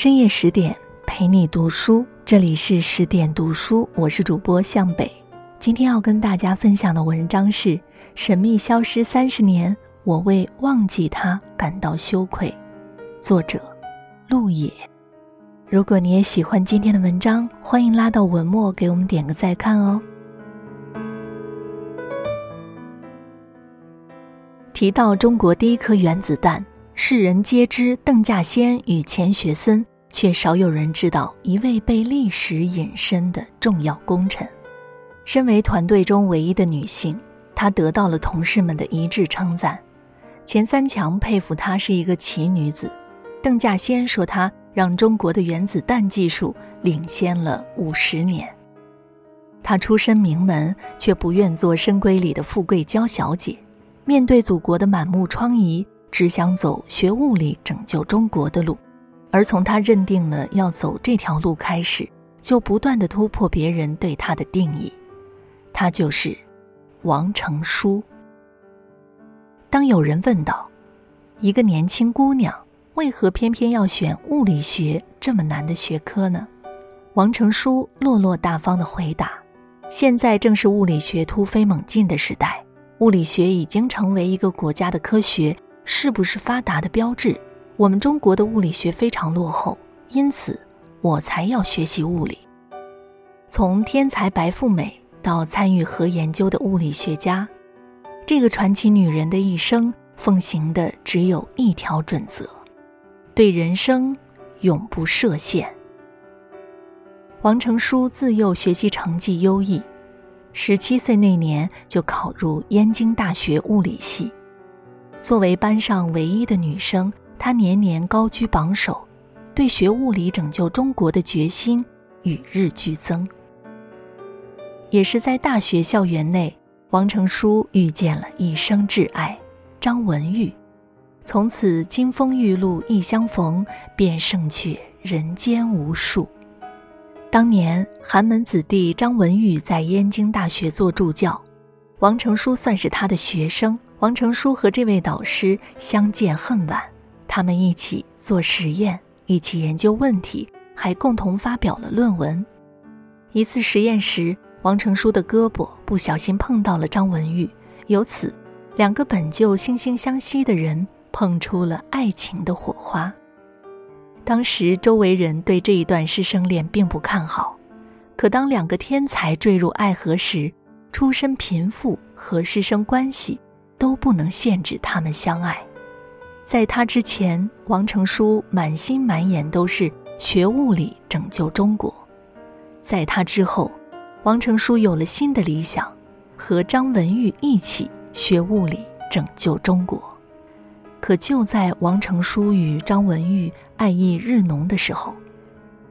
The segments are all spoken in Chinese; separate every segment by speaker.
Speaker 1: 深夜十点陪你读书，这里是十点读书，我是主播向北。今天要跟大家分享的文章是《神秘消失三十年，我为忘记他感到羞愧》，作者陆野。如果你也喜欢今天的文章，欢迎拉到文末给我们点个再看哦。提到中国第一颗原子弹，世人皆知邓稼先与钱学森，却少有人知道一位被历史隐身的重要功臣。身为团队中唯一的女性，她得到了同事们的一致称赞。钱三强佩服她是一个奇女子，邓稼先说她让中国的原子弹技术领先了五十年。她出身名门，却不愿做深闺里的富贵娇小姐。面对祖国的满目疮痍，只想走学物理拯救中国的路，而从他认定了要走这条路开始，就不断的突破别人对他的定义。他就是王成书。当有人问道：“一个年轻姑娘为何偏偏要选物理学这么难的学科呢？”王成书落落大方的回答：“现在正是物理学突飞猛进的时代。”物理学已经成为一个国家的科学是不是发达的标志。我们中国的物理学非常落后，因此我才要学习物理。从天才白富美到参与核研究的物理学家，这个传奇女人的一生奉行的只有一条准则：对人生永不设限。王成书自幼学习成绩优异。十七岁那年就考入燕京大学物理系，作为班上唯一的女生，她年年高居榜首，对学物理拯救中国的决心与日俱增。也是在大学校园内，王成书遇见了一生挚爱张文玉，从此金风玉露一相逢，便胜却人间无数。当年寒门子弟张文玉在燕京大学做助教，王成书算是他的学生。王成书和这位导师相见恨晚，他们一起做实验，一起研究问题，还共同发表了论文。一次实验时，王成书的胳膊不小心碰到了张文玉，由此，两个本就惺惺相惜的人碰出了爱情的火花。当时周围人对这一段师生恋并不看好，可当两个天才坠入爱河时，出身贫富和师生关系都不能限制他们相爱。在他之前，王成书满心满眼都是学物理拯救中国；在他之后，王成书有了新的理想，和张文玉一起学物理拯救中国。可就在王成书与张文玉爱意日浓的时候，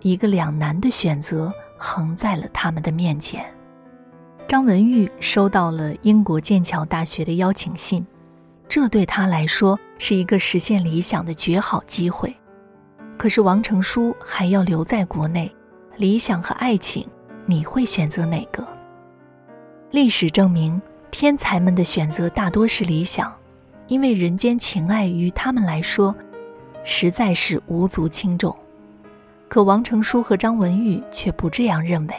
Speaker 1: 一个两难的选择横在了他们的面前。张文玉收到了英国剑桥大学的邀请信，这对他来说是一个实现理想的绝好机会。可是王成书还要留在国内，理想和爱情，你会选择哪个？历史证明，天才们的选择大多是理想。因为人间情爱于他们来说，实在是无足轻重。可王成书和张文玉却不这样认为。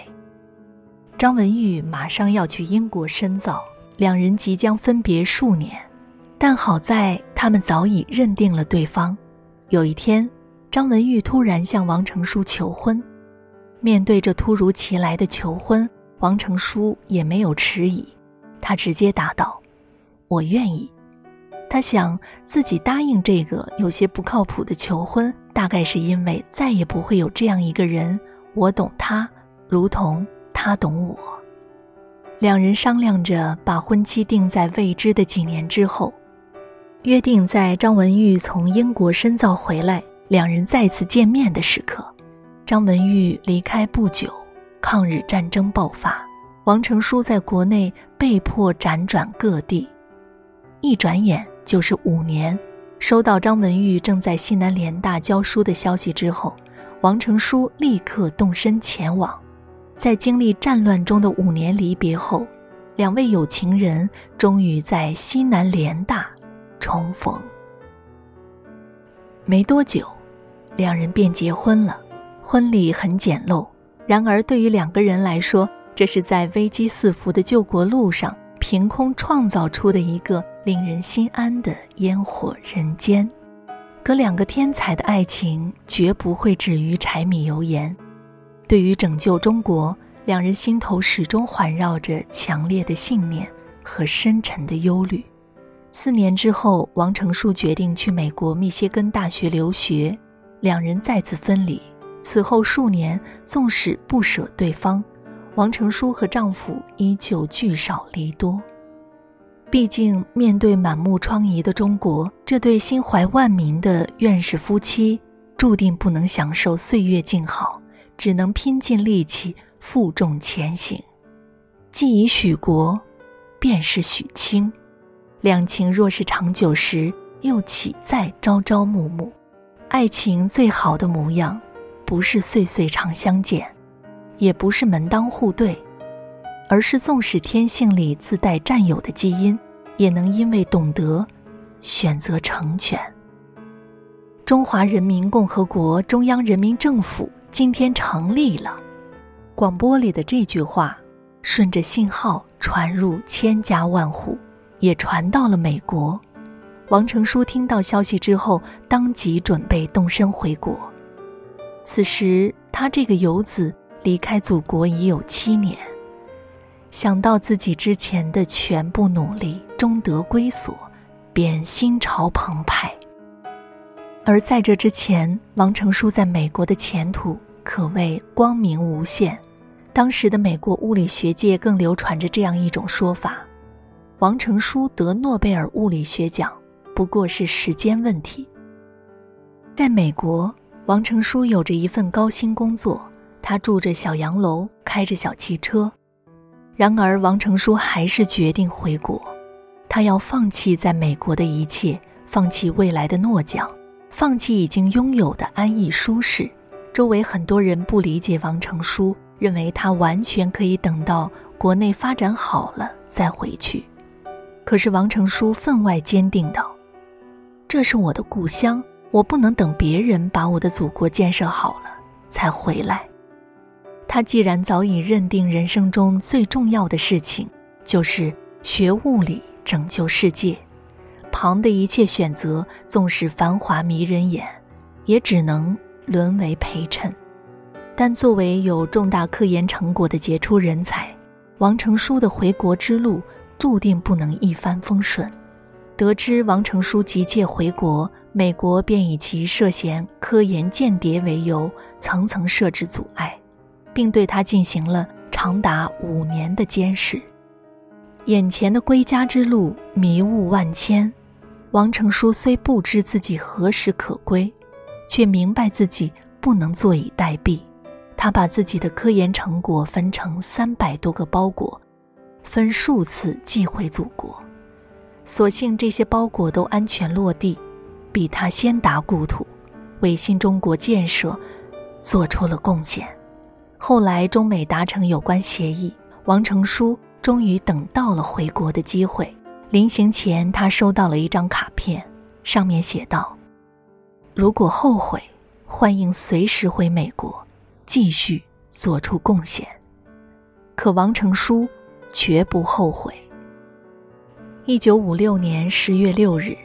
Speaker 1: 张文玉马上要去英国深造，两人即将分别数年，但好在他们早已认定了对方。有一天，张文玉突然向王成书求婚。面对这突如其来的求婚，王成书也没有迟疑，他直接答道：“我愿意。”他想自己答应这个有些不靠谱的求婚，大概是因为再也不会有这样一个人，我懂他，如同他懂我。两人商量着把婚期定在未知的几年之后，约定在张文玉从英国深造回来，两人再次见面的时刻。张文玉离开不久，抗日战争爆发，王成书在国内被迫辗转各地，一转眼。就是五年，收到张文玉正在西南联大教书的消息之后，王成书立刻动身前往。在经历战乱中的五年离别后，两位有情人终于在西南联大重逢。没多久，两人便结婚了。婚礼很简陋，然而对于两个人来说，这是在危机四伏的救国路上凭空创造出的一个令人心安的烟火人间。可两个天才的爱情绝不会止于柴米油盐。对于拯救中国，两人心头始终环绕着强烈的信念和深沉的忧虑。四年之后，王成书决定去美国密歇根大学留学，两人再次分离。此后数年，纵使不舍对方，王成书和丈夫依旧聚少离多。毕竟，面对满目疮痍的中国，这对心怀万民的院士夫妻，注定不能享受岁月静好，只能拼尽力气负重前行。既已许国，便是许卿。两情若是长久时，又岂在朝朝暮暮？爱情最好的模样，不是岁岁常相见，也不是门当户对。而是，纵使天性里自带占有的基因，也能因为懂得，选择成全。中华人民共和国中央人民政府今天成立了。广播里的这句话，顺着信号传入千家万户，也传到了美国。王成书听到消息之后，当即准备动身回国。此时，他这个游子离开祖国已有七年。想到自己之前的全部努力终得归所，便心潮澎湃。而在这之前，王成书在美国的前途可谓光明无限。当时的美国物理学界更流传着这样一种说法：王成书得诺贝尔物理学奖不过是时间问题。在美国，王成书有着一份高薪工作，他住着小洋楼，开着小汽车。然而，王成书还是决定回国。他要放弃在美国的一切，放弃未来的诺奖，放弃已经拥有的安逸舒适。周围很多人不理解王成书，认为他完全可以等到国内发展好了再回去。可是，王成书分外坚定道：“这是我的故乡，我不能等别人把我的祖国建设好了才回来。”他既然早已认定人生中最重要的事情就是学物理拯救世界，旁的一切选择纵使繁华迷人眼，也只能沦为陪衬。但作为有重大科研成果的杰出人才，王成书的回国之路注定不能一帆风顺。得知王成书急切回国，美国便以其涉嫌科研间谍为由，层层设置阻碍。并对他进行了长达五年的监视。眼前的归家之路迷雾万千，王成书虽不知自己何时可归，却明白自己不能坐以待毙。他把自己的科研成果分成三百多个包裹，分数次寄回祖国。所幸这些包裹都安全落地，比他先达故土，为新中国建设做出了贡献。后来，中美达成有关协议，王成书终于等到了回国的机会。临行前，他收到了一张卡片，上面写道：“如果后悔，欢迎随时回美国，继续做出贡献。”可王成书绝不后悔。一九五六年十月六日，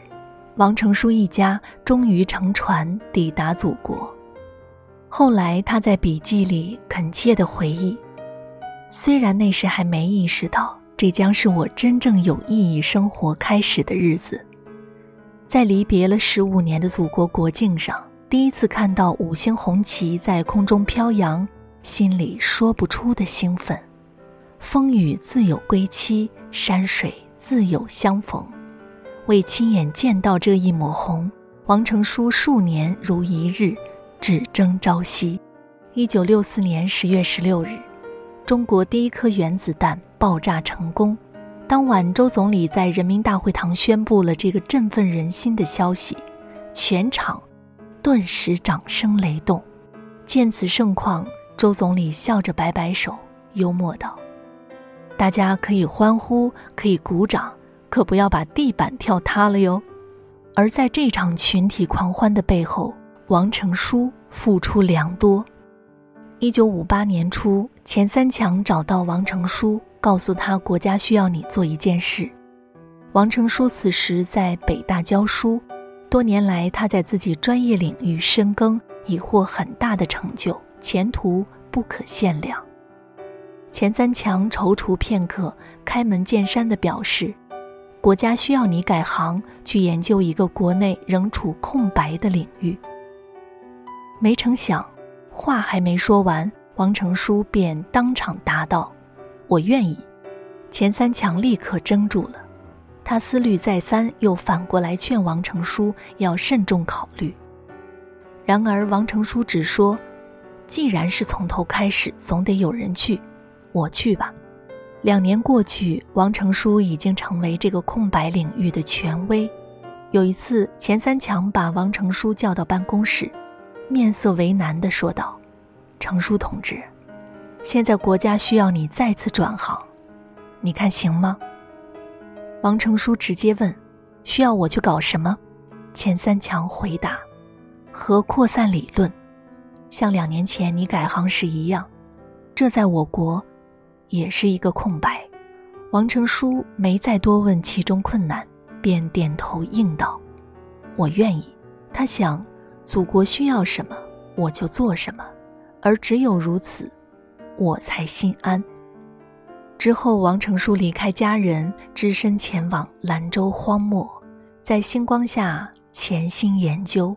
Speaker 1: 王成书一家终于乘船抵达祖国。后来，他在笔记里恳切地回忆：“虽然那时还没意识到这将是我真正有意义生活开始的日子，在离别了十五年的祖国国境上，第一次看到五星红旗在空中飘扬，心里说不出的兴奋。风雨自有归期，山水自有相逢。为亲眼见到这一抹红，王成书数年如一日。”只争朝夕。一九六四年十月十六日，中国第一颗原子弹爆炸成功。当晚，周总理在人民大会堂宣布了这个振奋人心的消息，全场顿时掌声雷动。见此盛况，周总理笑着摆摆手，幽默道：“大家可以欢呼，可以鼓掌，可不要把地板跳塌了哟。”而在这场群体狂欢的背后，王成书付出良多。一九五八年初，钱三强找到王成书，告诉他国家需要你做一件事。王成书此时在北大教书，多年来他在自己专业领域深耕，已获很大的成就，前途不可限量。钱三强踌躇片刻，开门见山地表示：“国家需要你改行，去研究一个国内仍处空白的领域。”没成想。话还没说完，王成书便当场答道：“我愿意。”钱三强立刻怔住了，他思虑再三，又反过来劝王成书要慎重考虑。然而王成书只说：“既然是从头开始，总得有人去，我去吧。”两年过去，王成书已经成为这个空白领域的权威。有一次，钱三强把王成书叫到办公室。面色为难地说道：“成书同志，现在国家需要你再次转行，你看行吗？”王成书直接问：“需要我去搞什么？”钱三强回答：“核扩散理论，像两年前你改行时一样，这在我国也是一个空白。”王成书没再多问其中困难，便点头应道：“我愿意。”他想。祖国需要什么，我就做什么，而只有如此，我才心安。之后，王成书离开家人，只身前往兰州荒漠，在星光下潜心研究。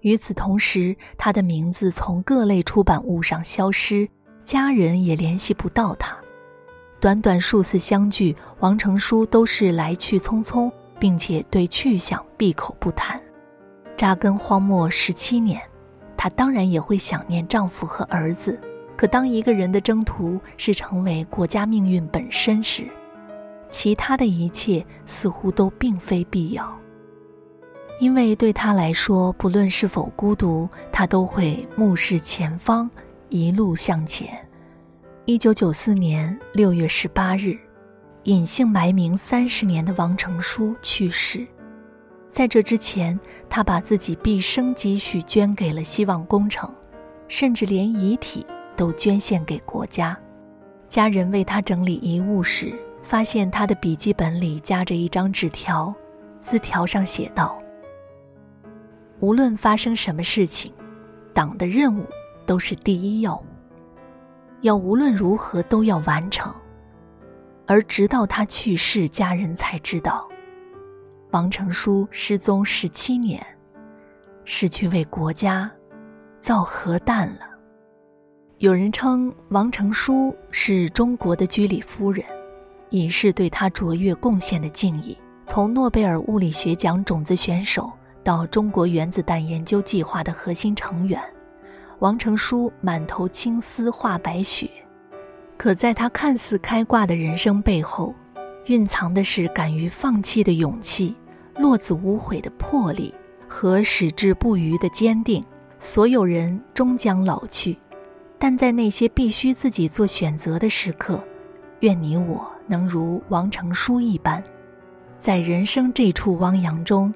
Speaker 1: 与此同时，他的名字从各类出版物上消失，家人也联系不到他。短短数次相聚，王成书都是来去匆匆，并且对去向闭口不谈。扎根荒漠十七年，她当然也会想念丈夫和儿子。可当一个人的征途是成为国家命运本身时，其他的一切似乎都并非必要。因为对他来说，不论是否孤独，他都会目视前方，一路向前。一九九四年六月十八日，隐姓埋名三十年的王成书去世。在这之前，他把自己毕生积蓄捐给了希望工程，甚至连遗体都捐献给国家。家人为他整理遗物时，发现他的笔记本里夹着一张纸条，字条上写道：“无论发生什么事情，党的任务都是第一要务，要无论如何都要完成。”而直到他去世，家人才知道。王成书失踪十七年，是去为国家造核弹了。有人称王成书是中国的居里夫人，以示对他卓越贡献的敬意。从诺贝尔物理学奖种子选手到中国原子弹研究计划的核心成员，王成书满头青丝化白雪。可在他看似开挂的人生背后，蕴藏的是敢于放弃的勇气、落子无悔的魄力和矢志不渝的坚定。所有人终将老去，但在那些必须自己做选择的时刻，愿你我能如王成书一般，在人生这处汪洋中，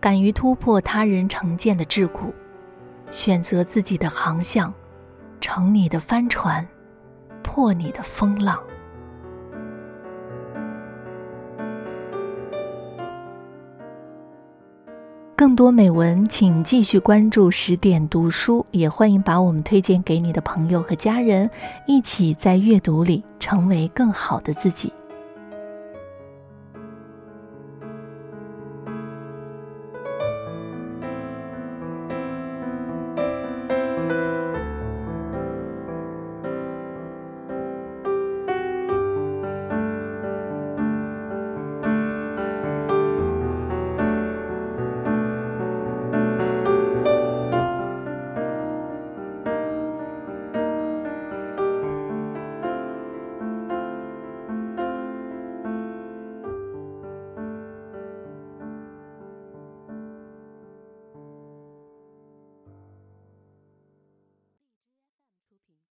Speaker 1: 敢于突破他人成见的桎梏，选择自己的航向，乘你的帆船，破你的风浪。更多美文，请继续关注十点读书，也欢迎把我们推荐给你的朋友和家人，一起在阅读里成为更好的自己。